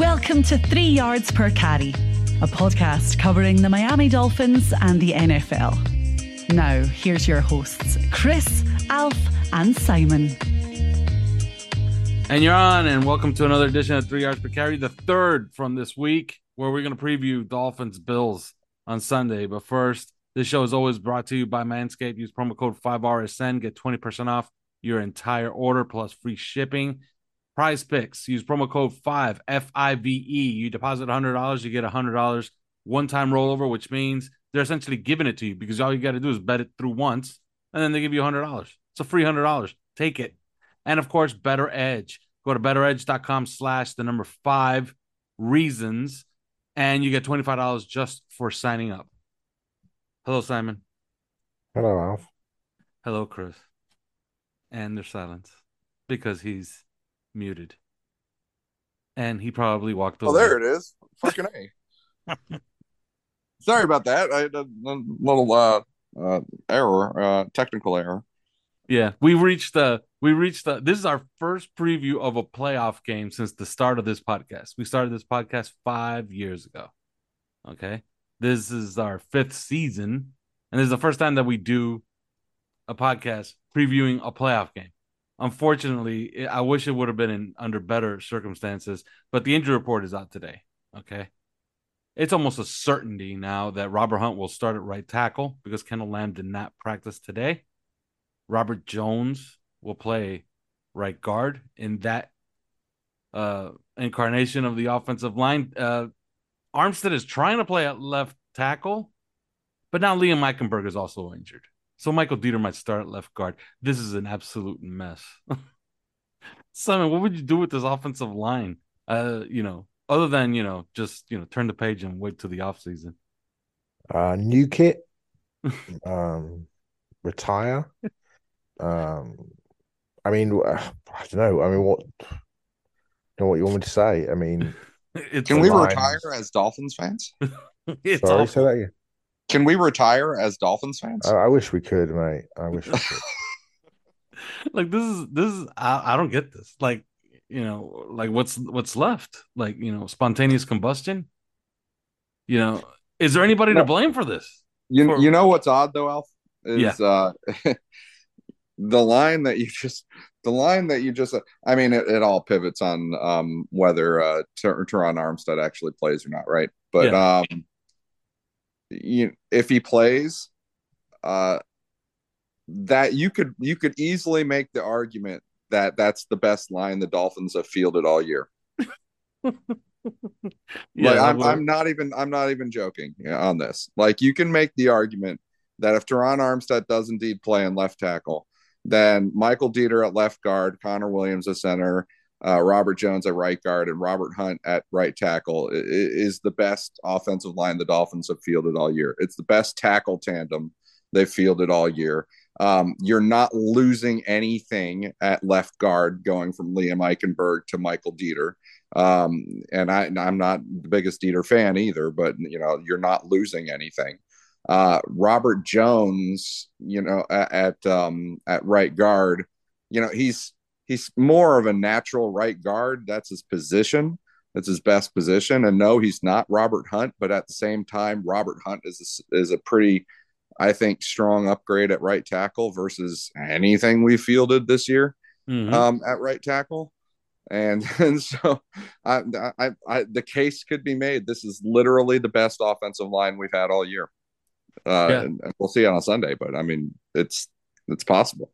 Welcome to Three Yards Per Carry, a podcast covering the Miami Dolphins and the NFL. Now, here's your hosts, Chris, Alf, and Simon. And you're on, and welcome to another edition of Three Yards Per Carry, the third from this week, where we're going to preview Dolphins Bills on Sunday. But first, this show is always brought to you by Manscaped. Use promo code 5RSN, get 20% off your entire order plus free shipping. PrizePicks, use promo code 5 F I V E. You deposit $100, you get $100 one time rollover, which means they're essentially giving it to you because all you got to do is bet it through once and then they give you $100. It's a free $100. Take it. And of course, BettorEdge. Go to bettoredge.com slash the number five reasons and you get $25 just for signing up. Hello, Simon. Hello, Alf. Hello, Chris. And there's silence because he's muted. And he probably walked Oh, away. there it is. Fucking A. Sorry about that. I had a little uh, uh, error, uh, technical error. Yeah, we reached the we reached the this is our first preview of a playoff game since the start of this podcast. We started this podcast 5 years ago. Okay? This is our 5th season and this is the first time that we do a podcast previewing a playoff game. Unfortunately, I wish it would have been in under better circumstances, but the injury report is out today, okay? It's almost a certainty now that Robert Hunt will start at right tackle because Kendall Lamm did not practice today. Robert Jones will play right guard in that uh, incarnation of the offensive line. Uh, Armstead is trying to play at left tackle, but now Liam Eichenberg is also injured. So Michael Deiter might start at left guard. This is an absolute mess. Simon, what would you do with this offensive line? Uh, you know, other than, you know, just, you know, turn the page and wait till the offseason. Uh, new kit. um, retire. Um, I mean, I don't know. I mean, what? Know what you want me to say? I mean, It's Can we line. retire as Dolphins fans? It's sorry, awful. say that again. Can we retire as Dolphins fans? I, I wish we could, mate. I wish we could. like this is this is I, I don't get this like you know like what's what's left like you know spontaneous combustion you know is there anybody to blame for this You For- you know what's odd though, Alf? Is uh the line that you just the line that you just I mean it, it all pivots on um whether uh Ter- Terron Armstead actually plays or not, right? But um you if he plays uh that you could you could easily make the argument that that's the best line the Dolphins have fielded all year. yeah like I'm, I'm not even I'm not even joking on this. Like you can make the argument that if Terron Armstead does indeed play in left tackle, then Michael Deiter at left guard, Connor Williams at center, uh, Robert Jones at right guard, and Robert Hunt at right tackle is the best offensive line the Dolphins have fielded all year. It's the best tackle tandem they've fielded all year. Um, you're not losing anything at left guard going from Liam Eichenberg to Michael Deiter. Um, and I, I'm not the biggest Deiter fan either, but you know, you're not losing anything. Uh, Robert Jones, you know, at, at um at right guard, you know, he's he's more of a natural right guard. That's his position. That's his best position. And no, he's not Robert Hunt, but at the same time, Robert Hunt is a, is a pretty I think strong upgrade at right tackle versus anything we fielded this year Mhm. um, at right tackle. And and so I, I I the case could be made. This is literally the best offensive line we've had all year. Uh, Yeah. and, and we'll see on a Sunday, but I mean it's it's possible.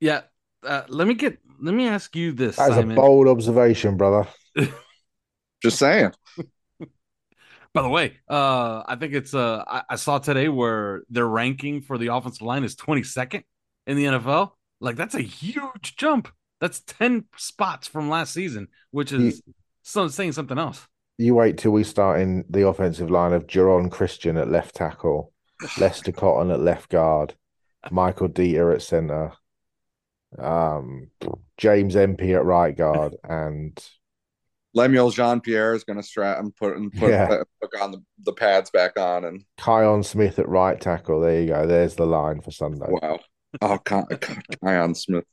yeah. Uh, let me get. Let me ask you this, That is a bold observation, brother. Just saying. By the way, uh, I think it's uh, I, I saw today where their ranking for the offensive line is 22nd in the NFL. Like that's a huge jump. That's 10 spots from last season, which is so saying something else. You wait till we start in the offensive line of Geron Christian at left tackle, Lester Cotton at left guard, Michael Deiter at center, um, James Empey at right guard, and Lemuel Jeanpierre is going to strap and put and put, Yeah. put on the, the pads back on and Kion Smith at right tackle. There you go. There's the line for Sunday. wow. Oh, Ky- Ky- Kion Smith.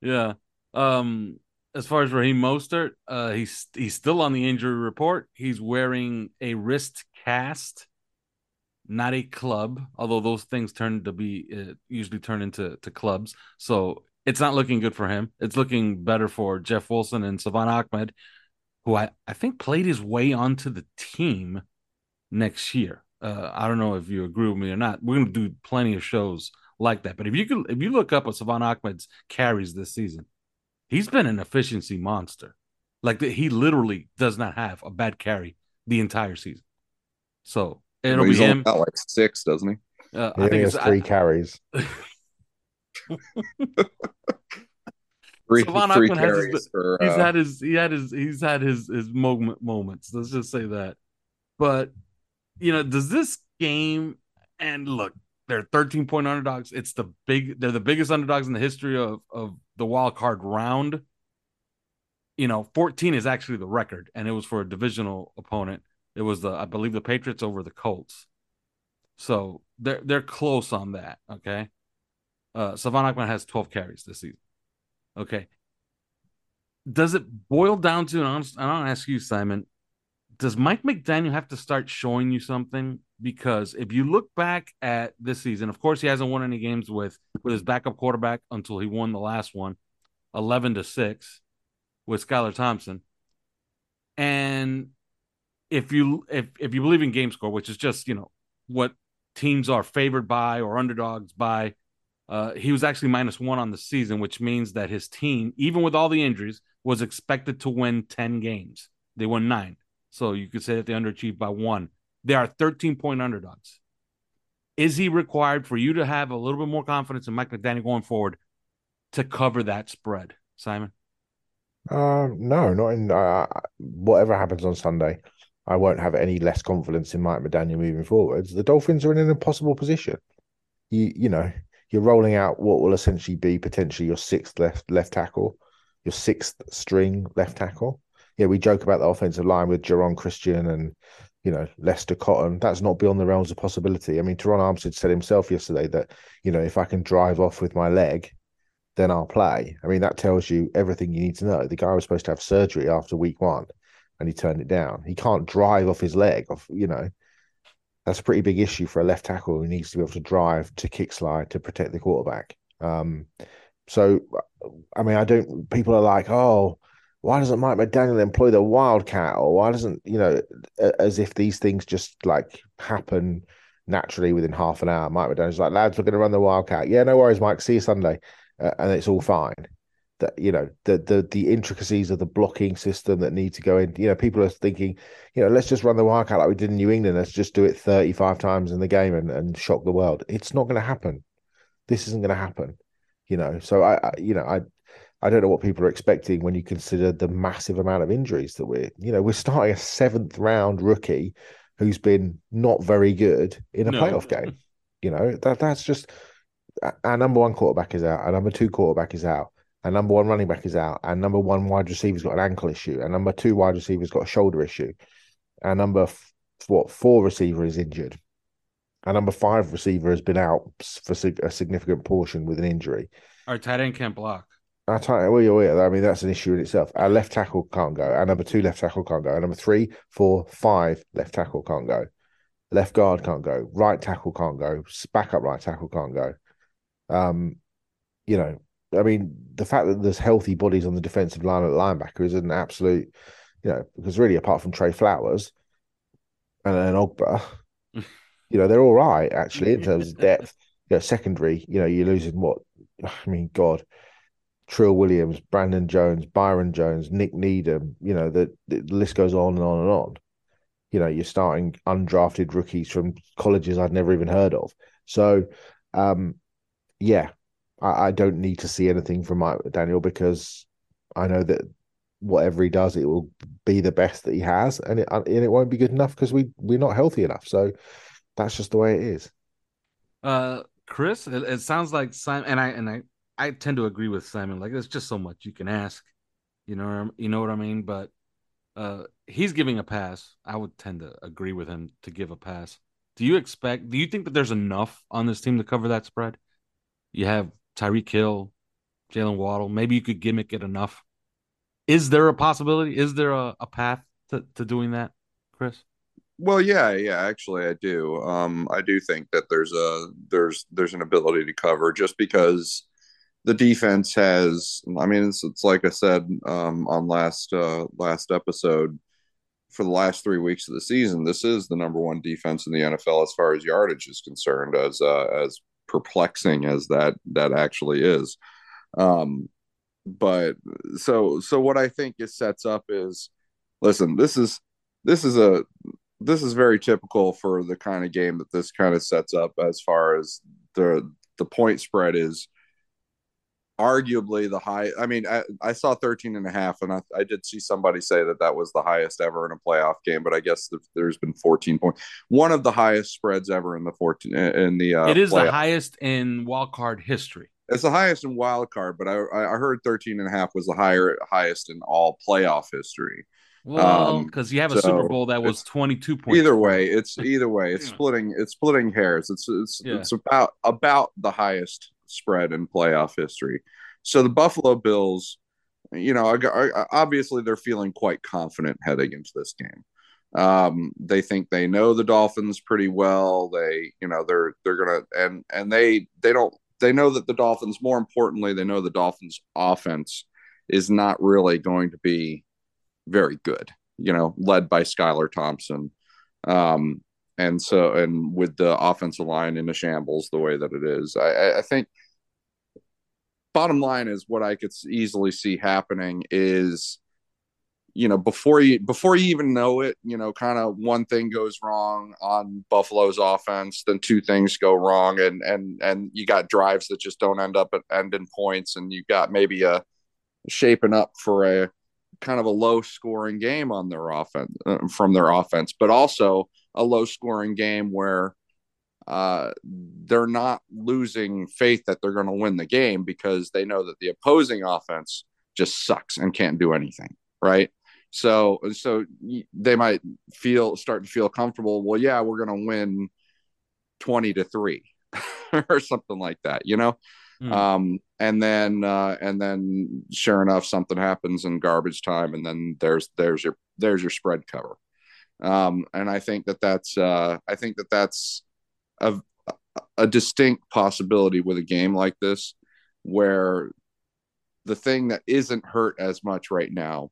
Yeah. Um, as far as Raheem Mostert, uh, he's he's still on the injury report. He's wearing a wrist cast, not a club. Although those things turn to be uh, usually turn into to clubs, so it's not looking good for him. It's looking better for Jeff Wilson and Salvon Ahmed, who I I think played his way onto the team next year. Uh, I don't know if you agree with me or not. We're gonna do plenty of shows like that. But if you could, if you look up at Salvon Ahmed's carries this season, he's been an efficiency monster. Like the, he literally does not have a bad carry the entire season. So it'll be He's only him. got like six, doesn't he? Uh, He I think has it's three I, carries. Three, Salvon three Ahmed has his- carries for he's uh, had his he had his he's had his his moment moments. Let's just say that. But you know, does this game and look, they're 13 point underdogs. It's the big they're the biggest underdogs in the history of of the wild card round. You know, 14 is actually the record, and it was for a divisional opponent. It was the I believe the Patriots over the Colts. So they're they're close on that. Okay. Uh Ahmed has 12 carries this season. Okay does it boil down to, and I'll, and I'll ask you, Simon, does Mike McDaniel have to start showing you something? Because if you look back at this season, of course, he hasn't won any games with with his backup quarterback until he won the last one, eleven to six, with Skylar Thompson. And if you if if you believe in game score, which is just you know what teams are favored by or underdogs by, uh, he was actually minus one on the season, which means that his team, even with all the injuries, was expected to win 10 games. They won nine. So you could say that they underachieved by one. They are 13 point underdogs. Is he required for you to have a little bit more confidence in Mike McDaniel going forward to cover that spread, Simon? Um, no, not in uh, whatever happens on Sunday. I won't have any less confidence in Mike McDaniel moving forwards. The Dolphins are in an impossible position. You you know you're rolling out what will essentially be potentially your sixth left left tackle, your sixth string left tackle. Yeah, we joke about the offensive line with Geron Christian and you know Lester Cotton. That's not beyond the realms of possibility. I mean, Terron Armstead said himself yesterday that you know if I can drive off with my leg, then I'll play. I mean, that tells you everything you need to know. The guy was supposed to have surgery after week one, and he turned it down. He can't drive off his leg. Off, you know, that's a pretty big issue for a left tackle who needs to be able to drive to kick slide to protect the quarterback. Um, so, I mean, I don't. People are like, oh. Why doesn't Mike McDaniel employ the wildcat, or why doesn't you know, as if these things just like happen naturally within half an hour? Mike McDaniel's like, lads, we're going to run the wildcat. Yeah, no worries, Mike. See you Sunday uh, and it's all fine. That you know the the the intricacies of the blocking system that need to go in. You know, people are thinking, you know, let's just run the wildcat like we did in New England. Let's just do it thirty five times in the game and and shock the world. It's not going to happen. This isn't going to happen. You know, so I, I you know I. I don't know what people are expecting when you consider the massive amount of injuries that we're, you know, we're starting a seventh round rookie who's been not very good in a No. playoff game. You know, that that's just our number one quarterback is out, our number two quarterback is out, our number one running back is out, and number one wide receiver's got an ankle issue, and number two wide receiver's got a shoulder issue, and number f- what four receiver is injured, and number five receiver has been out for a significant portion with an injury. Our tight end can't block. Our tight, well, yeah, I mean, that's an issue in itself. Our left tackle can't go. Our number two left tackle can't go. Our number three, four, five left tackle can't go. left guard can't go, right tackle can't go, backup right tackle can't go. Um, you know, I mean, the fact that there's healthy bodies on the defensive line at linebacker is an absolute, you know, because really apart from Trey Flowers and then Ogbah, you know, they're all right actually in terms of depth. You know, secondary, you know, you're losing what I mean, God, Trill Williams, Brandon Jones, Byron Jones, Nik Needham, you know, the, the list goes on and on and on. You know, you're starting undrafted rookies from colleges I'd never even heard of. So, um, yeah, I, I don't need to see anything from Daniel because I know that whatever he does, it will be the best that he has, and it and it won't be good enough because we we're not healthy enough. So that's just the way it is. Uh, Chris, it, it sounds like Simon, and I and I I tend to agree with Simon. Like, there's just so much you can ask. You know, you know what I mean. But uh, he's giving a pass. I would tend to agree with him to give a pass. Do you expect? Do you think that there's enough on this team to cover that spread? You have Tyreek Hill, Jaylen Waddle. Maybe you could gimmick it enough. Is there a possibility? Is there a, a path to, to doing that, Chris? Well, yeah, yeah, actually I do. Um I do think that there's a there's there's an ability to cover just because the defense has I mean it's, it's like I said um on last uh last episode for the last 3 weeks of the season this is the number 1 defense in the NFL as far as yardage is concerned as uh as perplexing as that that actually is. Um but so so what I think it sets up is listen, this is this is a this is very typical for the kind of game that this kind of sets up as far as the the point spread is arguably the high i mean I, I, saw 13 and a half and I, I did see somebody say that that was the highest ever in a playoff game but i guess there's been 14 points one of the highest spreads ever in the 14 in the uh, it is playoff. the highest in wild card history it's the highest in wild card but i i heard 13 and a half was the higher highest in all playoff history well, because um, you have a so Super Bowl that was twenty two points. Either way, it's either way, it's yeah. splitting it's splitting hairs. It's it's yeah. it's about about the highest spread in playoff history. So the Buffalo Bills, you know, obviously they're feeling quite confident heading into this game. Um, they think they know the Dolphins pretty well. They, you know, they're they're gonna and and they they don't they know that the Dolphins. More importantly, they know the Dolphins' offense is not really going to be very good, you know, led by Skylar Thompson. Um, and so, and with the offensive line in a shambles the way that it is, I, I think bottom line is what I could easily see happening is, you know, before you before you even know it, you know, kind of one thing goes wrong on Buffalo's offense, then two things go wrong, and and and you got drives that just don't end up at end in points, and you got maybe a shaping up for a kind of a low scoring game on their offense uh, from their offense, but also a low scoring game where uh, they're not losing faith that they're going to win the game because they know that the opposing offense just sucks and can't do anything, right? So, so they might feel start to feel comfortable. Well, yeah, we're going to win twenty to three or something like that, you know. Mm. Um, and then uh, and then sure enough, something happens in garbage time, and then there's there's your there's your spread cover. Um, and I think that that's uh, I think that that's a a distinct possibility with a game like this, where the thing that isn't hurt as much right now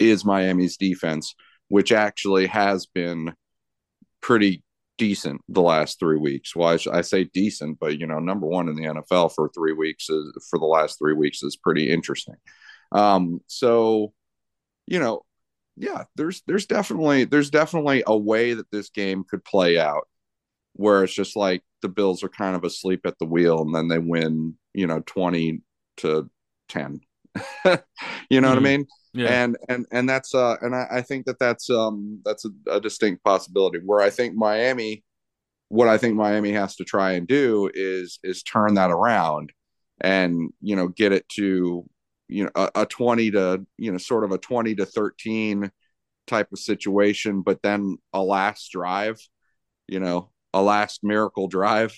is Miami's defense, which actually has been pretty decent the last three weeks. Well, I, I, say decent, but you know, number one in the NFL for three weeks is for the last three weeks is pretty interesting. Um, so, you know, yeah, there's there's definitely there's definitely a way that this game could play out where it's just like the Bills are kind of asleep at the wheel and then they win, you know, twenty to ten. you know mm-hmm. what I mm-hmm. mean? Yeah. And and and that's uh and I, I think that that's um that's a, a distinct possibility where I think Miami what I think Miami has to try and do is is turn that around and you know get it to you know a, a 20 to you know sort of a 20 to 13 type of situation but then a last drive you know a last miracle drive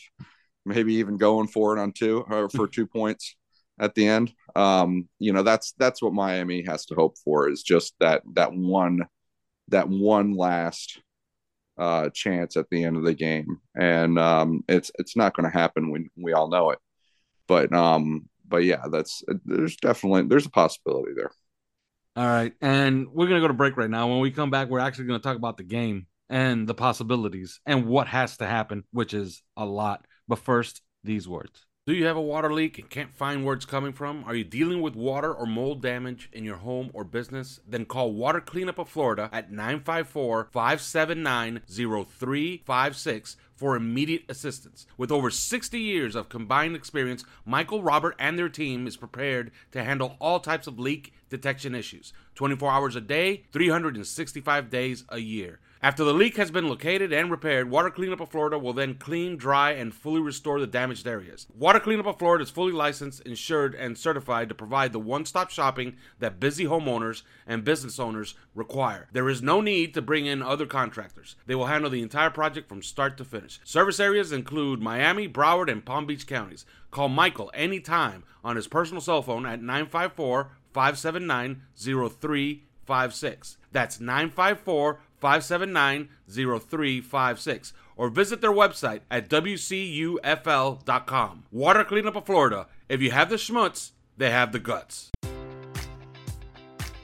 maybe even going for it on two or for two points at the end. Um, you know, that's that's what Miami has to hope for is just that that one that one last uh, chance at the end of the game, and um, it's it's not going to happen. We we all know it, but um, but yeah, that's there's definitely there's a possibility there. All right, and we're gonna go to break right now. When we come back, we're actually gonna talk about the game and the possibilities and what has to happen, which is a lot. But first, these words. Do you have a water leak and can't find where it's coming from? Are you dealing with water or mold damage in your home or business? Then call Water Cleanup of Florida at 954 579 0356 for immediate assistance. With over 60 years of combined experience, Michael, Robert, and their team is prepared to handle all types of leak detection issues 24 hours a day, 365 days a year. After the leak has been located and repaired, Water Cleanup of Florida will then clean, dry, and fully restore the damaged areas. Water Cleanup of Florida is fully licensed, insured, and certified to provide the one stop shopping that busy homeowners and business owners require. There is no need to bring in other contractors. They will handle the entire project from start to finish. Service areas include Miami, Broward, and Palm Beach counties. Call Michael anytime on his personal cell phone at 954 579 0356. That's 954 579 0356 or visit their website at WCUFL.com. Water Cleanup of Florida. If you have the schmutz, they have the guts.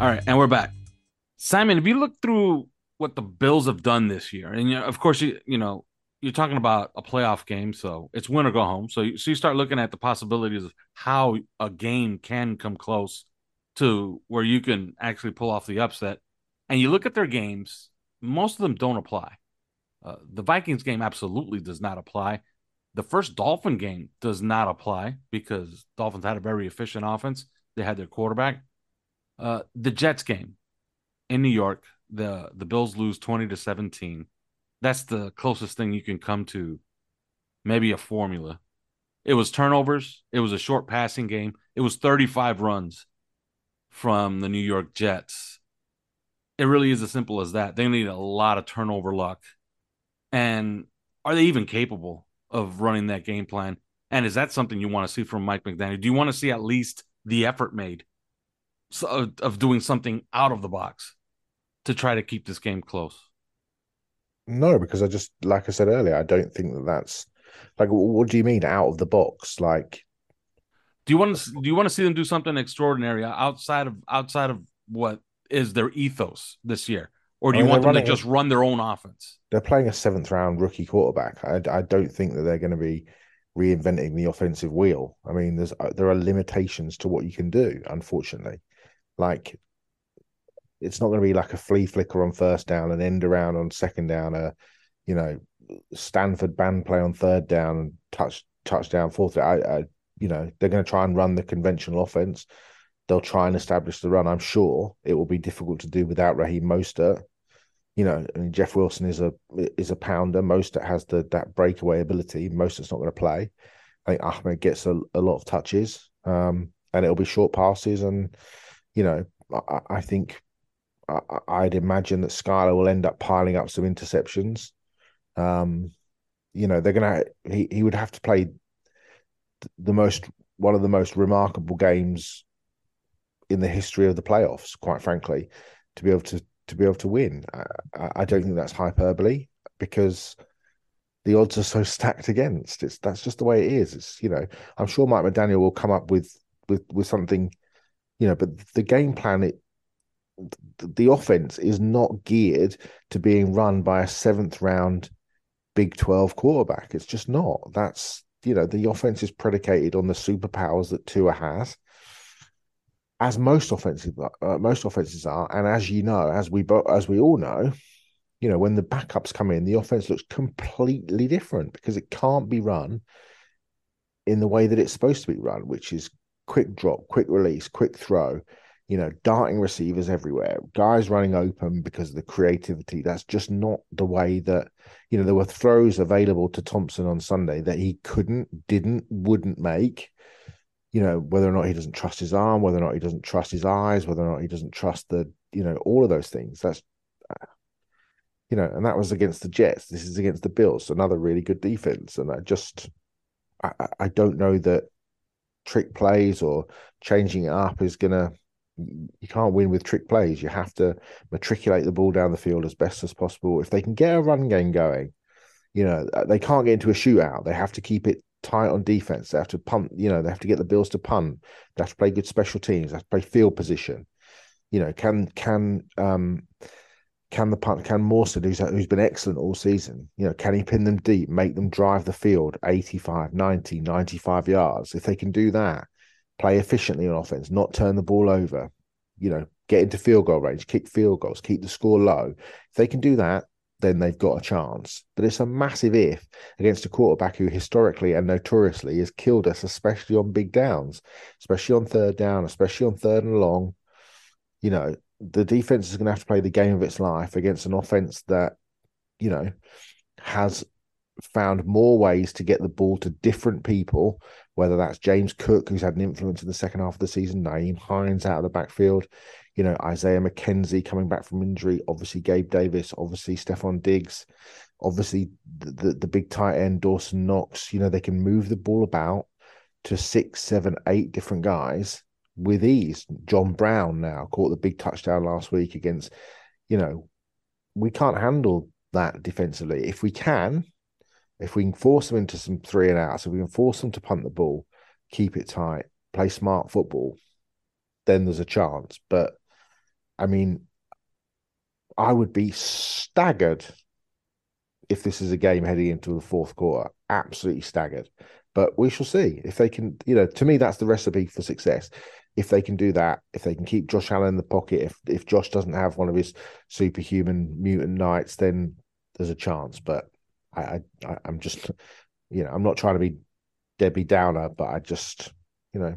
All right, and we're back. Simon, if you look through what the Bills have done this year, and of course, you you know, you're talking about a playoff game, so it's win or go home. So, you, so you start looking at the possibilities of how a game can come close to where you can actually pull off the upset. And you look at their games; most of them don't apply. Uh, the Vikings game absolutely does not apply. The first Dolphin game does not apply because Dolphins had a very efficient offense. They had their quarterback. Uh, the Jets game in New York, the the Bills lose 20 to 17. That's the closest thing you can come to maybe a formula. It was turnovers, it was a short passing game. It was 35 runs from the New York Jets. It really is as simple as that. They need a lot of turnover luck. And are they even capable of running that game plan? And is that something you want to see from Mike McDaniel? Do you want to see at least the effort made of, of doing something out of the box to try to keep this game close? No, because I just like I said earlier, I don't think that that's like. What do you mean out of the box? Like, do you want to do you want to see them do something extraordinary outside of outside of what is their ethos this year, or do you I mean, want them to just run their own offense? They're playing a seventh round rookie quarterback. I, I don't think that they're going to be reinventing the offensive wheel. I mean, there's uh, there are limitations to what you can do, unfortunately. Like it's not going to be like a flea flicker on first down, and end around on second down, a you know Stanford band play on third down, touch touchdown fourth. I, I you know they're going to try and run the conventional offense. They'll try and establish the run. I'm sure it will be difficult to do without Raheem Mostert. You know, I mean, Jeff Wilson is a is a pounder. Mostert has the that breakaway ability. Mostert's not going to play. I think Ahmed gets a, a lot of touches, um, and it'll be short passes. And you know, I, I think I, would imagine that Skylar will end up piling up some interceptions. Um, you know, they're gonna he he would have to play the most one of the most remarkable games in the history of the playoffs, quite frankly, to be able to to be able to win. I, I don't think that's hyperbole because the odds are so stacked against. It's that's just the way it is. It's you know, I'm sure Mike McDaniel will come up with with with something, you know, but the game plan it the offense is not geared to being run by a seventh round Big 12 quarterback. It's just not. That's, you know, the offense is predicated on the superpowers that Tua has, as most offensive, uh, most offenses are. And as you know, as we as we all know, you know, when the backups come in, the offense looks completely different because it can't be run in the way that it's supposed to be run, which is quick drop, quick release, quick throw you know, darting receivers everywhere, guys running open because of the creativity. That's just not the way that, you know, there were throws available to Thompson on Sunday that he couldn't, didn't, wouldn't make. You know, whether or not he doesn't trust his arm, whether or not he doesn't trust his eyes, whether or not he doesn't trust the, you know, all of those things. That's, you know, and that was against the Jets. This is against the Bills, another really good defense. And I just, I, I don't know that trick plays or changing it up is going to you can't win with trick plays. You have to matriculate the ball down the field as best as possible. If they can get a run game going, you know, uh, they can't get into a shootout. They have to keep it tight on defense. They have to punt, you know, they have to get the Bills to punt. They have to play good special teams. They have to play field position. You know, can can um can the punt can Mostert, who's who's been excellent all season, you know, can he pin them deep, make them drive the field 85, 90, 95 yards? If they can do that, play efficiently on offense, not turn the ball over, you know, get into field goal range, kick field goals, keep the score low. If they can do that, then they've got a chance. But it's a massive if against a quarterback who historically and notoriously has killed us, especially on big downs, especially on third down, especially on third and long. You know, the defense is going to have to play the game of its life against an offense that, you know, has found more ways to get the ball to different people whether that's James Cook, who's had an influence in the second half of the season, Nyheim Hines out of the backfield, you know, Isaiah McKenzie coming back from injury, obviously Gabe Davis, obviously Stefon Diggs, obviously the, the, the big tight end, Dawson Knox, you know, they can move the ball about to six, seven, eight different guys with ease. John Brown now caught the big touchdown last week against, you know, we can't handle that defensively. If we can, if we can force them into some three and outs, if we can force them to punt the ball, keep it tight, play smart football, then there's a chance. But I mean, I would be staggered if this is a game heading into the fourth quarter. Absolutely staggered. But we shall see if they can. You know, to me, that's the recipe for success. If they can do that, if they can keep Josh Allen in the pocket, if if Josh doesn't have one of his superhuman mutant nights, then there's a chance. But I, I I'm just, you know, I'm not trying to be Debbie Downer, but I just, you know,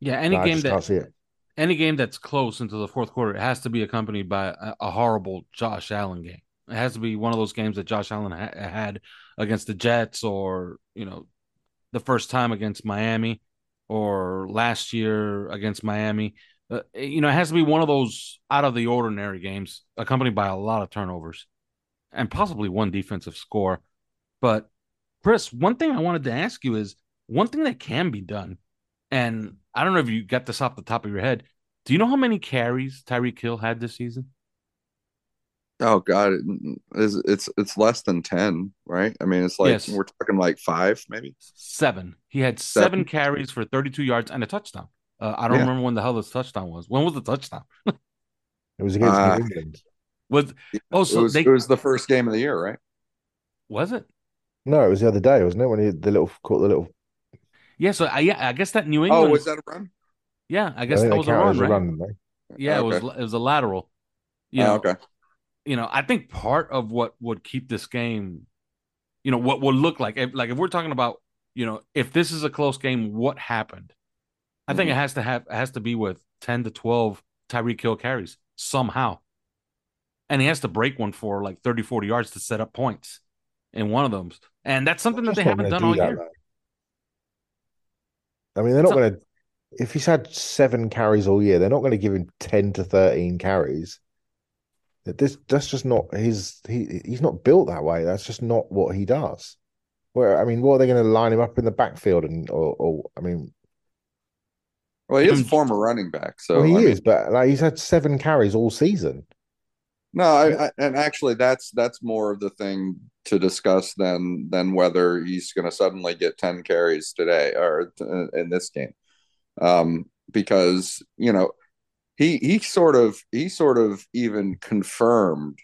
yeah, any game that any game that's close into the fourth quarter, it has to be accompanied by a, a, horrible Josh Allen game. It has to be one of those games that Josh Allen ha- had against the Jets, or you know, the first time against Miami, or last year against Miami. Uh, you know, it has to be one of those out of the ordinary games, accompanied by a lot of turnovers and possibly one defensive score. But Chris, one thing I wanted to ask you is one thing that can be done, and I don't know if you got this off the top of your head. Do you know how many carries Tyreek Hill had this season? Oh God, it's it's it's less than ten, right? I mean, it's like yes. we're talking like five, maybe seven. He had seven, seven carries for thirty-two yards and a touchdown. Uh, I don't yeah. remember when the hell this touchdown was. When was the touchdown? it was against uh, New England. Was oh, so it was, they, it was the first game of the year, right? Was it? No, it was the other day, wasn't it? When he the little caught the little. Yeah, so I, yeah, I guess that New England. Oh, was that a run? Yeah, I guess I that was a run, right? A run, Yeah, it was it was a lateral. You Oh, okay. You know, I think part of what would keep this game, you know, what would look like, if, like if we're talking about, you know, if this is a close game, what happened? I think it Mm-hmm. has to have it has to be with ten to twelve Tyreek Hill carries somehow, and he has to break one for like 30, 40 yards to set up points in one of them, and that's something that they haven't done all do that, year. though. I mean, they're not So- going to. If he's had seven carries all year, they're not going to give him ten to thirteen carries. That This that's just not his. He he's not built that way. That's just not what he does. Where I mean, what are they going to line him up in the backfield and or, or I mean, Well, he is a former running back, so well, he I mean, is, but like he's had seven carries all season. No, I, I, and actually, that's that's more of the thing to discuss than than whether he's going to suddenly get ten carries today or t- in this game, um, because you know he he sort of he sort of even confirmed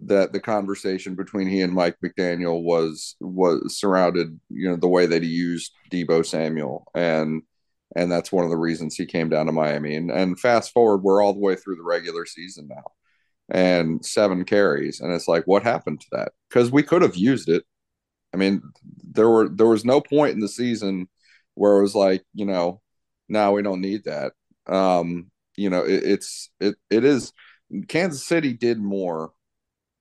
that the conversation between he and Mike McDaniel was was surrounded you know the way that he used Deebo Samuel. And and that's one of the reasons he came down to Miami. And and fast forward we're all the way through the regular season now and seven carries. And it's like what happened to that? Because we could have used it. I mean there were there was no point in the season where it was like you know now we don't need that. Um you know it, it's it it is kansas city did more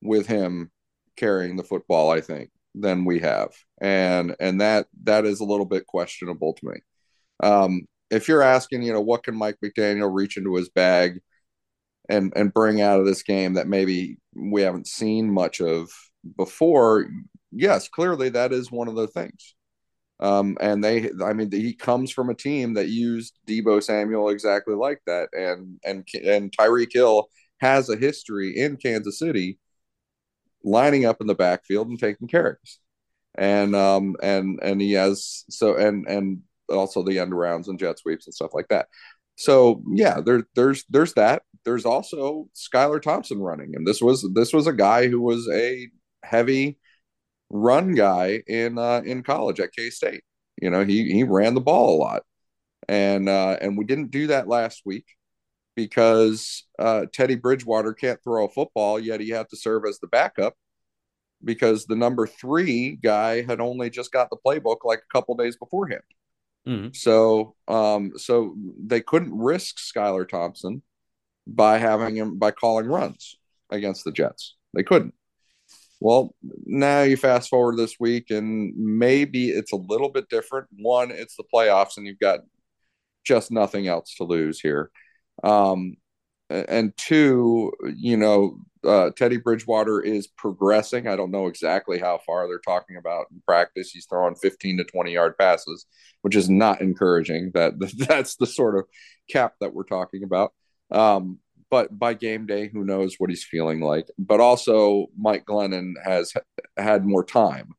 with him carrying the football i think than we have. And and that that is a little bit questionable to me. Um if you're asking you know what can mike mcdaniel reach into his bag and and bring out of this game that maybe we haven't seen much of before? Yes clearly that is one of the things um and they i mean he comes from a team that used deebo samuel exactly like that. And and and tyreek hill has a history in kansas city lining up in the backfield and taking carries and um and and he has so and and also the end rounds and jet sweeps and stuff like that. So yeah, there, there's there's that. There's also Skylar Thompson running, and this was this was a guy who was a heavy run guy in uh, in college at K State. You know, he he ran the ball a lot, and uh, and we didn't do that last week because uh, Teddy Bridgewater can't throw a football, yet he had to serve as the backup because the number three guy had only just got the playbook like a couple days beforehand. Mhm. So, um, so they couldn't risk Skylar Thompson by having him by calling runs against the Jets. They couldn't. Well, now you fast forward this week, and maybe it's a little bit different. One, it's the playoffs, and you've got just nothing else to lose here. Um, and two, you know, uh, Teddy Bridgewater is progressing. I don't know exactly how far they're talking about in practice. He's throwing 15 to 20 yard passes, which is not encouraging. That that's the sort of cap that we're talking about. Um, but by game day, who knows what he's feeling like? But also, Mike Glennon has had more time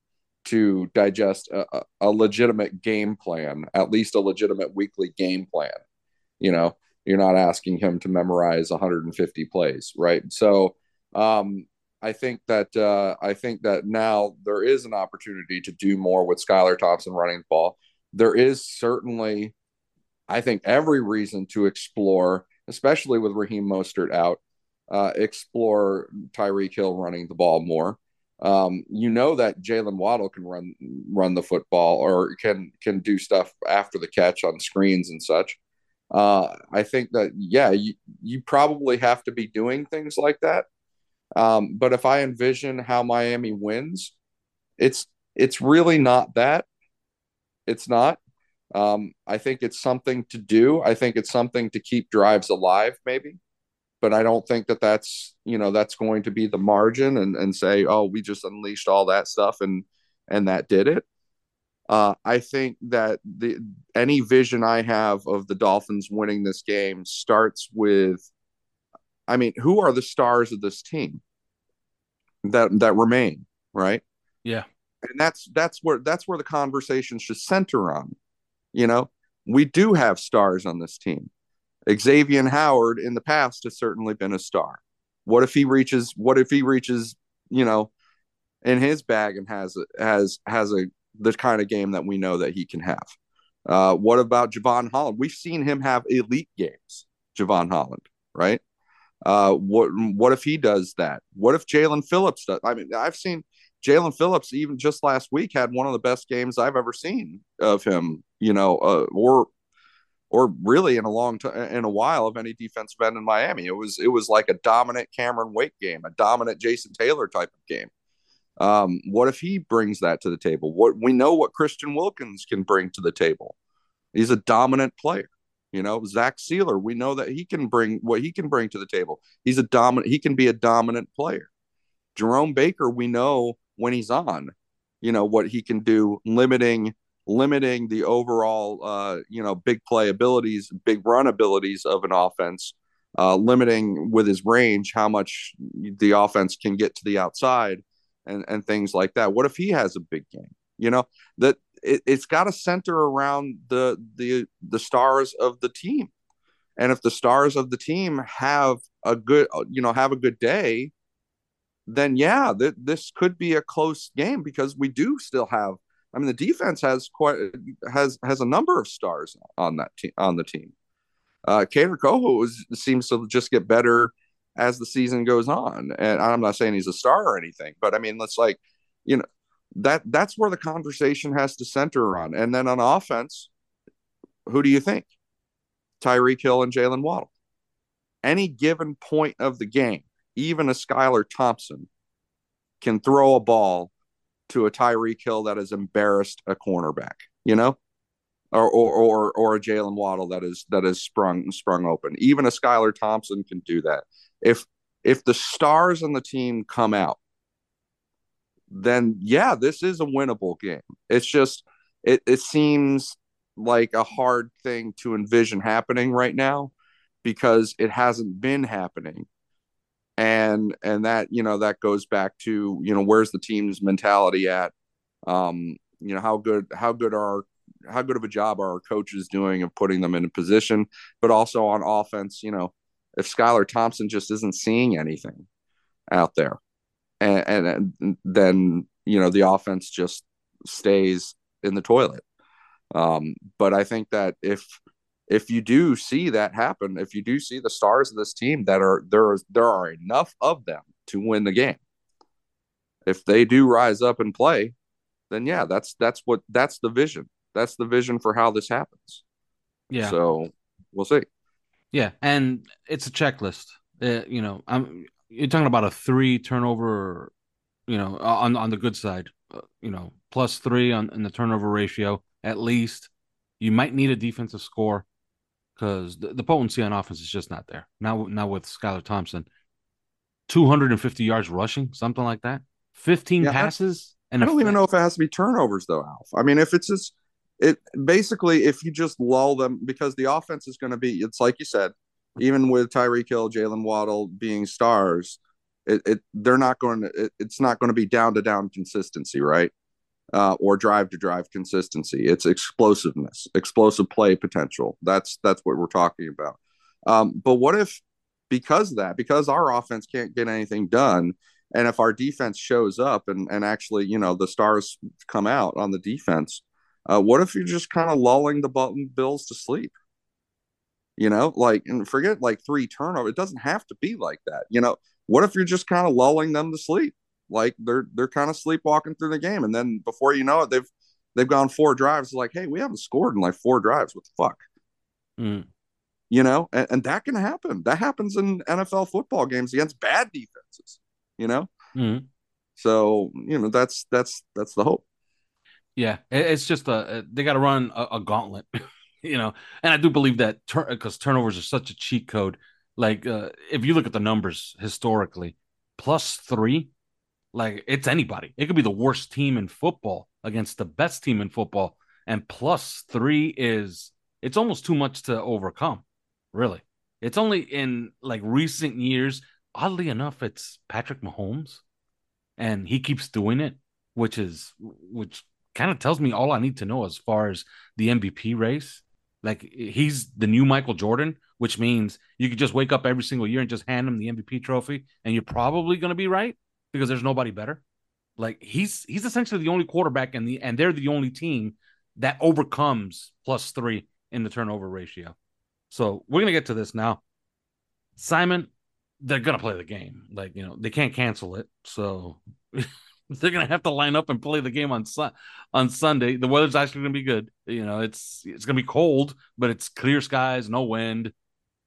to digest a, a- legitimate game plan, at least a legitimate weekly game plan. You know, you're not asking him to memorize 150 plays, right? So, um, I think that uh, I think that now there is an opportunity to do more with Skylar Thompson running the ball. There is certainly, I think, every reason to explore, especially with Raheem Mostert out, uh, explore Tyreek Hill running the ball more. Um, you know that Jaylen Waddle can run run the football or can can do stuff after the catch on screens and such. Uh, I think that yeah, you you probably have to be doing things like that. Um, but if I envision how Miami wins, it's it's really not that. It's not. Um, I think it's something to do. I think it's something to keep drives alive, maybe. But I don't think that that's you know that's going to be the margin and and say oh we just unleashed all that stuff and and that did it. Uh, I think that the any vision I have of the Dolphins winning this game starts with, I mean, who are the stars of this team that that remain, right? Yeah. And that's that's where that's where the conversation should center on. You know, we do have stars on this team. Xavier Howard in the past has certainly been a star. What if he reaches? What if he reaches? You know, in his bag and has has has a the kind of game that we know that he can have. Uh, what about Jevon Holland? We've seen him have elite games, Jevon Holland, right? Uh, what what if he does that? What if Jaelan Phillips does? I mean, I've seen Jaelan Phillips even just last week had one of the best games I've ever seen of him. You know, uh, or or really in a long time in a while of any defensive end in Miami. It was it was like a dominant Cameron Wake game, a dominant Jason Taylor type of game. Um, what if he brings that to the table? What we know what Christian Wilkins can bring to the table. He's a dominant player. You know, Zach Sieler, we know that he can bring what he can bring to the table. He's a dominant, he can be a dominant player. Jerome Baker, we know when he's on, you know, what he can do, limiting limiting the overall uh, you know, big play abilities, big run abilities of an offense, uh, limiting with his range how much the offense can get to the outside and, and things like that. What if he has a big game? You know, that it, it's got to center around the the the stars of the team and if the stars of the team have a good you know have a good day then yeah th- this could be a close game because we do still have i mean the defense has quite has has a number of stars on that team on the team uh Kohou is, seems to just get better as the season goes on and i'm not saying he's a star or anything but i mean it's like you know that that's where the conversation has to center on. And then on offense, who do you think? Tyreek Hill and Jaylen Waddle. Any given point of the game, even a Skylar Thompson can throw a ball to a Tyreek Hill that has embarrassed a cornerback, you know, or or or, or a Jaylen Waddle that is that is sprung sprung open. Even a Skylar Thompson can do that. If if the stars on the team come out then yeah, this is a winnable game. It's just it it seems like a hard thing to envision happening right now because it hasn't been happening. And and that, you know, that goes back to, you know, where's the team's mentality at? Um, you know, how good how good are how good of a job are our coaches doing of putting them in a position, but also on offense, you know, if Skylar Thompson just isn't seeing anything out there, and, and, and then you know the offense just stays in the toilet. Um, but I think that if if you do see that happen, if you do see the stars of this team that are there, there are enough of them to win the game. If they do rise up and play, then yeah, that's that's what that's the vision. That's the vision for how this happens. Yeah. So we'll see. Yeah, and it's a checklist. Uh, you know, I'm you're talking about a three turnover, you know, on on the good side, uh, you know, plus three on in the turnover ratio at least. You might need a defensive score because the, the, potency on offense is just not there. Now, now with Skylar Thompson, 250 yards rushing, something like that, 15 yeah, passes. And I don't even know if it has to be turnovers though, Alf. I mean, if it's just it basically if you just lull them because the offense is going to be, it's like you said, even with Tyreek Hill, Jaylen Waddle being stars, it, it they're not going to it, it's not going to be down to down consistency, right? Uh, or drive to drive consistency. It's explosiveness, explosive play potential. That's that's what we're talking about. Um, but what if because of that, because our offense can't get anything done, and if our defense shows up and and actually, you know, the stars come out on the defense, uh, what if you're just kind of lulling the Button Bills to sleep? you know like and forget like three turnover it doesn't have to be like that you know what if you're just kind of lulling them to sleep like they're they're kind of sleepwalking through the game. And then before you know it they've they've gone four drives. Like hey we haven't scored in like four drives. What the fuck? Mm. you know? And, and, that can happen. That happens in nfl football games against bad defenses you know? Mm. so you know that's that's that's the hope. Yeah. It's just a they got to run a, a gauntlet you know, and I do believe that because tur- turnovers are such a cheat code. Like, uh, if you look at the numbers historically, plus three, like it's anybody. It could be the worst team in football against the best team in football, and plus three is it's almost too much to overcome. Really, it's only in like recent years. Oddly enough, it's Patrick Mahomes, and he keeps doing it, which is which kind of tells me all I need to know as far as the MVP race. Like he's the new Michael Jordan, which means you could just wake up every single year and just hand him the MVP trophy, and you're probably going to be right because there's nobody better. Like he's he's essentially the only quarterback in the and they're the only team that overcomes plus three in the turnover ratio. So we're gonna get to this now. Simon, they're gonna play the game. Like you know, they can't cancel it, so they're gonna have to line up and play the game on sun on Sunday. The weather's actually gonna be good. You know, it's it's gonna be cold, but it's clear skies, no wind.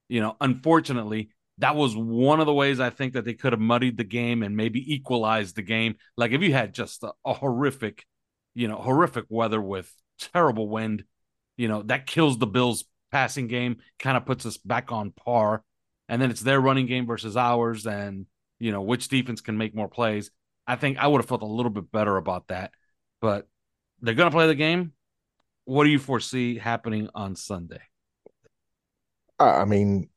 You know, unfortunately, that was one of the ways I think that they could have muddied the game and maybe equalized the game. Like if you had just a, a horrific, you know, horrific weather with terrible wind, you know, that kills the Bills passing game, kind of puts us back on par. And then it's their running game versus ours, and you know, which defense can make more plays. I think I would have felt a little bit better about that. But they're gonna play the game. What do you foresee happening on Sunday? I mean,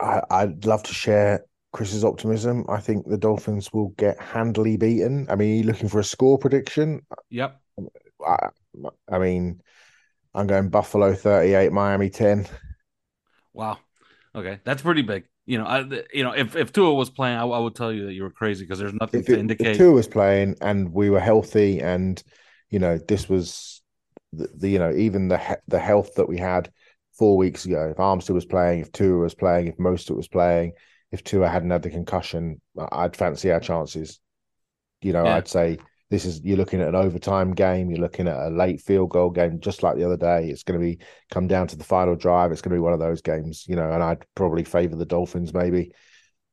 I, I'd love to share Chris's optimism. I think the Dolphins will get handily beaten. I mean, you looking for a score prediction? Yep. I, I mean, I'm going Buffalo 38, Miami 10. Wow. Okay, that's pretty big. You know, I, you know, if if Tua was playing, I, I would tell you that you were crazy because there's nothing If, to it, indicate. if Tua was playing and we were healthy, and you know, this was the, the you know even the the health that we had four weeks ago. If Armstead was playing, if Tua was playing, if Mostert was playing, if Tua hadn't had the concussion, I'd fancy our chances. You know, Yeah. I'd say this is you're looking at an overtime game, you're looking at a late field goal game, just like the other day. It's going to be come down to the final drive. It's going to be one of those games, you know, and I'd probably favour the Dolphins maybe.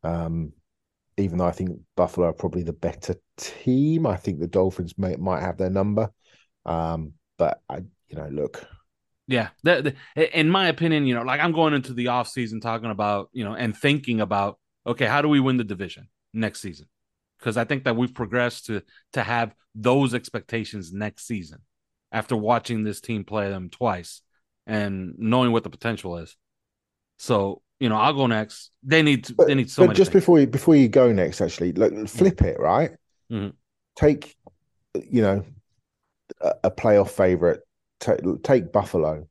Um, even though I think Buffalo are probably the better team, I think the Dolphins may, might have their number. Um, but I, you know, look, Yeah, that, that- in my opinion, you know, like I'm going into the off season talking about, you know, and thinking about, okay, how do we win the division next season? Because I think that we've progressed to to have those expectations next season after watching this team play them twice and knowing what the potential is. So, you know, I'll go next. They need to, they need so but just things. before you before you go next, actually, look, flip it, right? Mhm. Take, you know, a, a playoff favorite. Take, take Buffalo.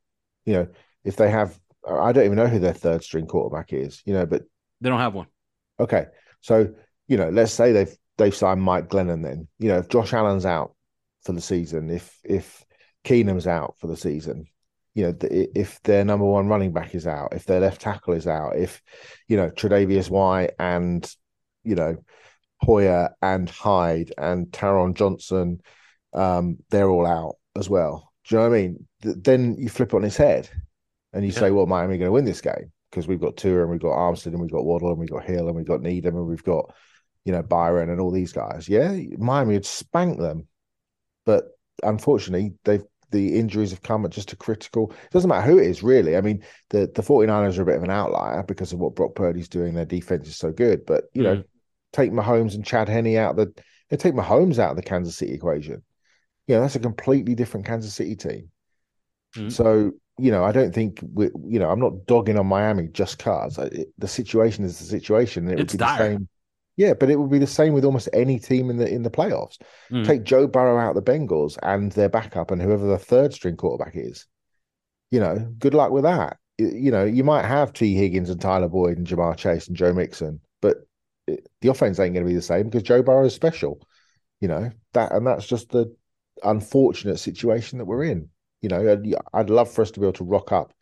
You know, if they have, I don't even know who their third string quarterback is. You know, but They don't have one. okay, so you know, let's say they've they've signed Mike Glennon. Then you know, if Josh Allen's out for the season, if if Keenum's out for the season, you know, if their number one running back is out, if their left tackle is out, if you know Tre'Davious White and you know Poyer and Hyde and Taron Johnson, um, they're all out as well. Do you know what I mean? Th- then you flip it on its head, and you Yeah. say, "Well, Miami going to win this game because we've got Tua and we've got Armstead and we've got Waddle and we've got Hill and we've got Needham and we've got you know Byron and all these guys." Yeah, Miami would spank them, but unfortunately, they've the injuries have come at just a critical. It doesn't matter who it is, really. I mean, the the 49ers are a bit of an outlier because of what Brock Purdy's doing. Their defense is so good, but you know, Mhm. take Mahomes and Chad Henne out of the they take Mahomes out of the Kansas City equation. You know, that's a completely different Kansas City team. Mhm. So you know, I don't think we, you know, I'm not dogging on Miami just cause it, the situation is the situation. It It's would be dire. the same. Yeah, but it would be the same with almost any team in the in the playoffs. Mhm. Take Joe Burrow out of the Bengals and their backup and whoever the third string quarterback is. You know, good luck with that. You know, you might have Tee Higgins and Tyler Boyd and Ja'Marr Chase and Joe Mixon, but it, the offense ain't going to be the same because Joe Burrow is special. You know that, and that's just the unfortunate situation that we're in. You know, I'd, I'd love for us to be able to rock up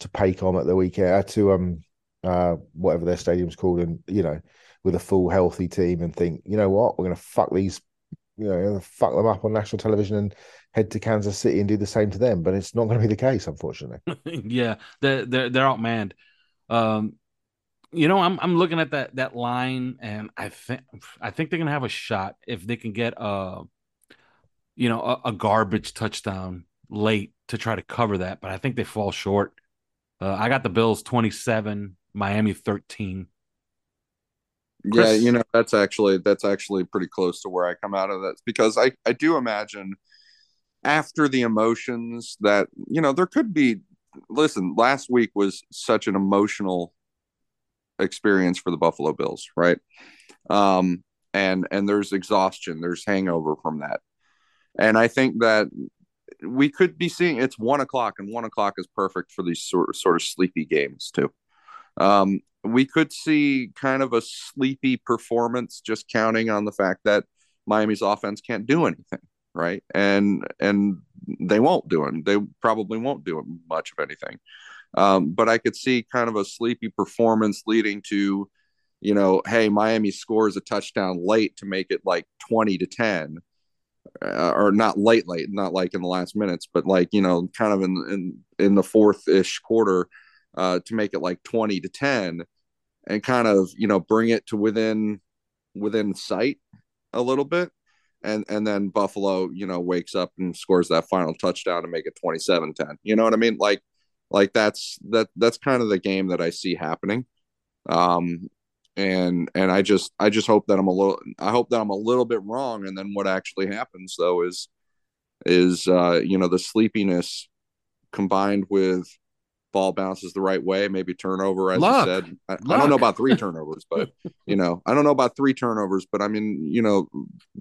to Paycom at the weekend uh, to um uh whatever their stadium's called, and you know, with a full healthy team, and think, you know what, we're to fuck these, you know, fuck them up on national television and head to Kansas City and do the same to them. But it's not going to be the case, unfortunately. yeah, they're they're they're outmanned. Um, you know, I'm I'm looking at that that line, and I think I think they're gonna have a shot if they can get a, you know, a, a garbage touchdown late to try to cover that. But I think they fall short. Uh, I got the Bills 27, Miami 13. Yeah, you know that's actually that's actually pretty close to where I come out of that because I I do imagine after the emotions that you know there could be. Listen, last week was such an emotional experience for the Buffalo Bills, right? Um, and and there's exhaustion, there's hangover from that, and I think that we could be seeing it's one o'clock, and one o'clock is perfect for these sort of, sort of sleepy games too. Um, we could see kind of a sleepy performance just counting on the fact that Miami's offense can't do anything. right? And and they won't do it. They probably won't do much of anything. Um, but I could see kind of a sleepy performance leading to, you know, hey, Miami scores a touchdown late to make it like 20 to 10. Uh, or not late, late, not like in the last minutes, but like you know, kind of in in in the fourth ish quarter, uh, to make it like twenty to ten, and kind of you know bring it to within within sight a little bit, and and then Buffalo you know wakes up and scores that final touchdown to make it 27-10. You know what I mean? Like like that's that that's kind of the game that I see happening. Um, and and I just I just hope that I'm a little I hope that I'm a little bit wrong. And then what actually happens though is is uh, you know the sleepiness combined with ball bounces the right way, maybe turnover, as Luck. you said. I, I don't know about three turnovers, but you know, I don't know about three turnovers, but I mean, you know,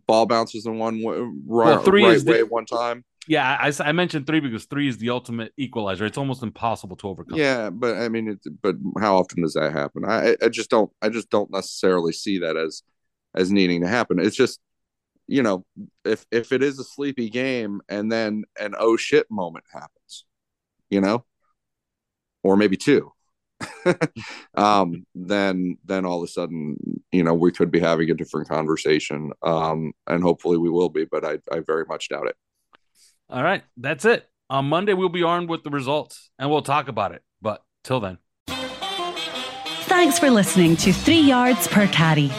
ball bounces in one way, right, Well, three right is the- way one time. Yeah, I, I mentioned three because three is the ultimate equalizer. It's almost impossible to overcome. Yeah, but I mean, it, but how often does that happen? I I just don't I just don't necessarily see that as as needing to happen. It's just you know if if it is a sleepy game and then an oh shit moment happens, you know, or maybe two, um, then then all of a sudden you know we could be having a different conversation, um, and hopefully we will be, but I I very much doubt it. All right, that's it. On Monday, we'll be armed with the results and we'll talk about it. But till then. Thanks for listening to Three Yards Per Carry.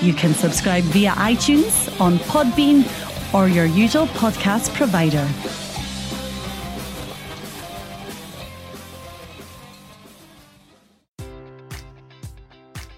You can subscribe via iTunes, on Podbean, or your usual podcast provider.